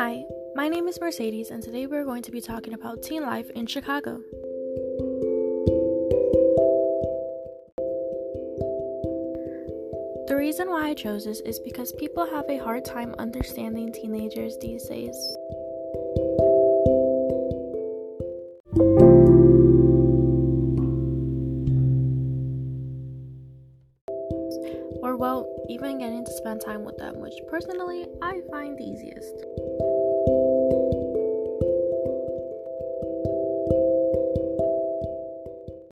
Hi, my name is Mercedes, and today we're going to be talking about teen life in Chicago. The reason why I chose this is because people have a hard time understanding teenagers these days. Or, well, even getting to spend time with them, which personally I find the easiest.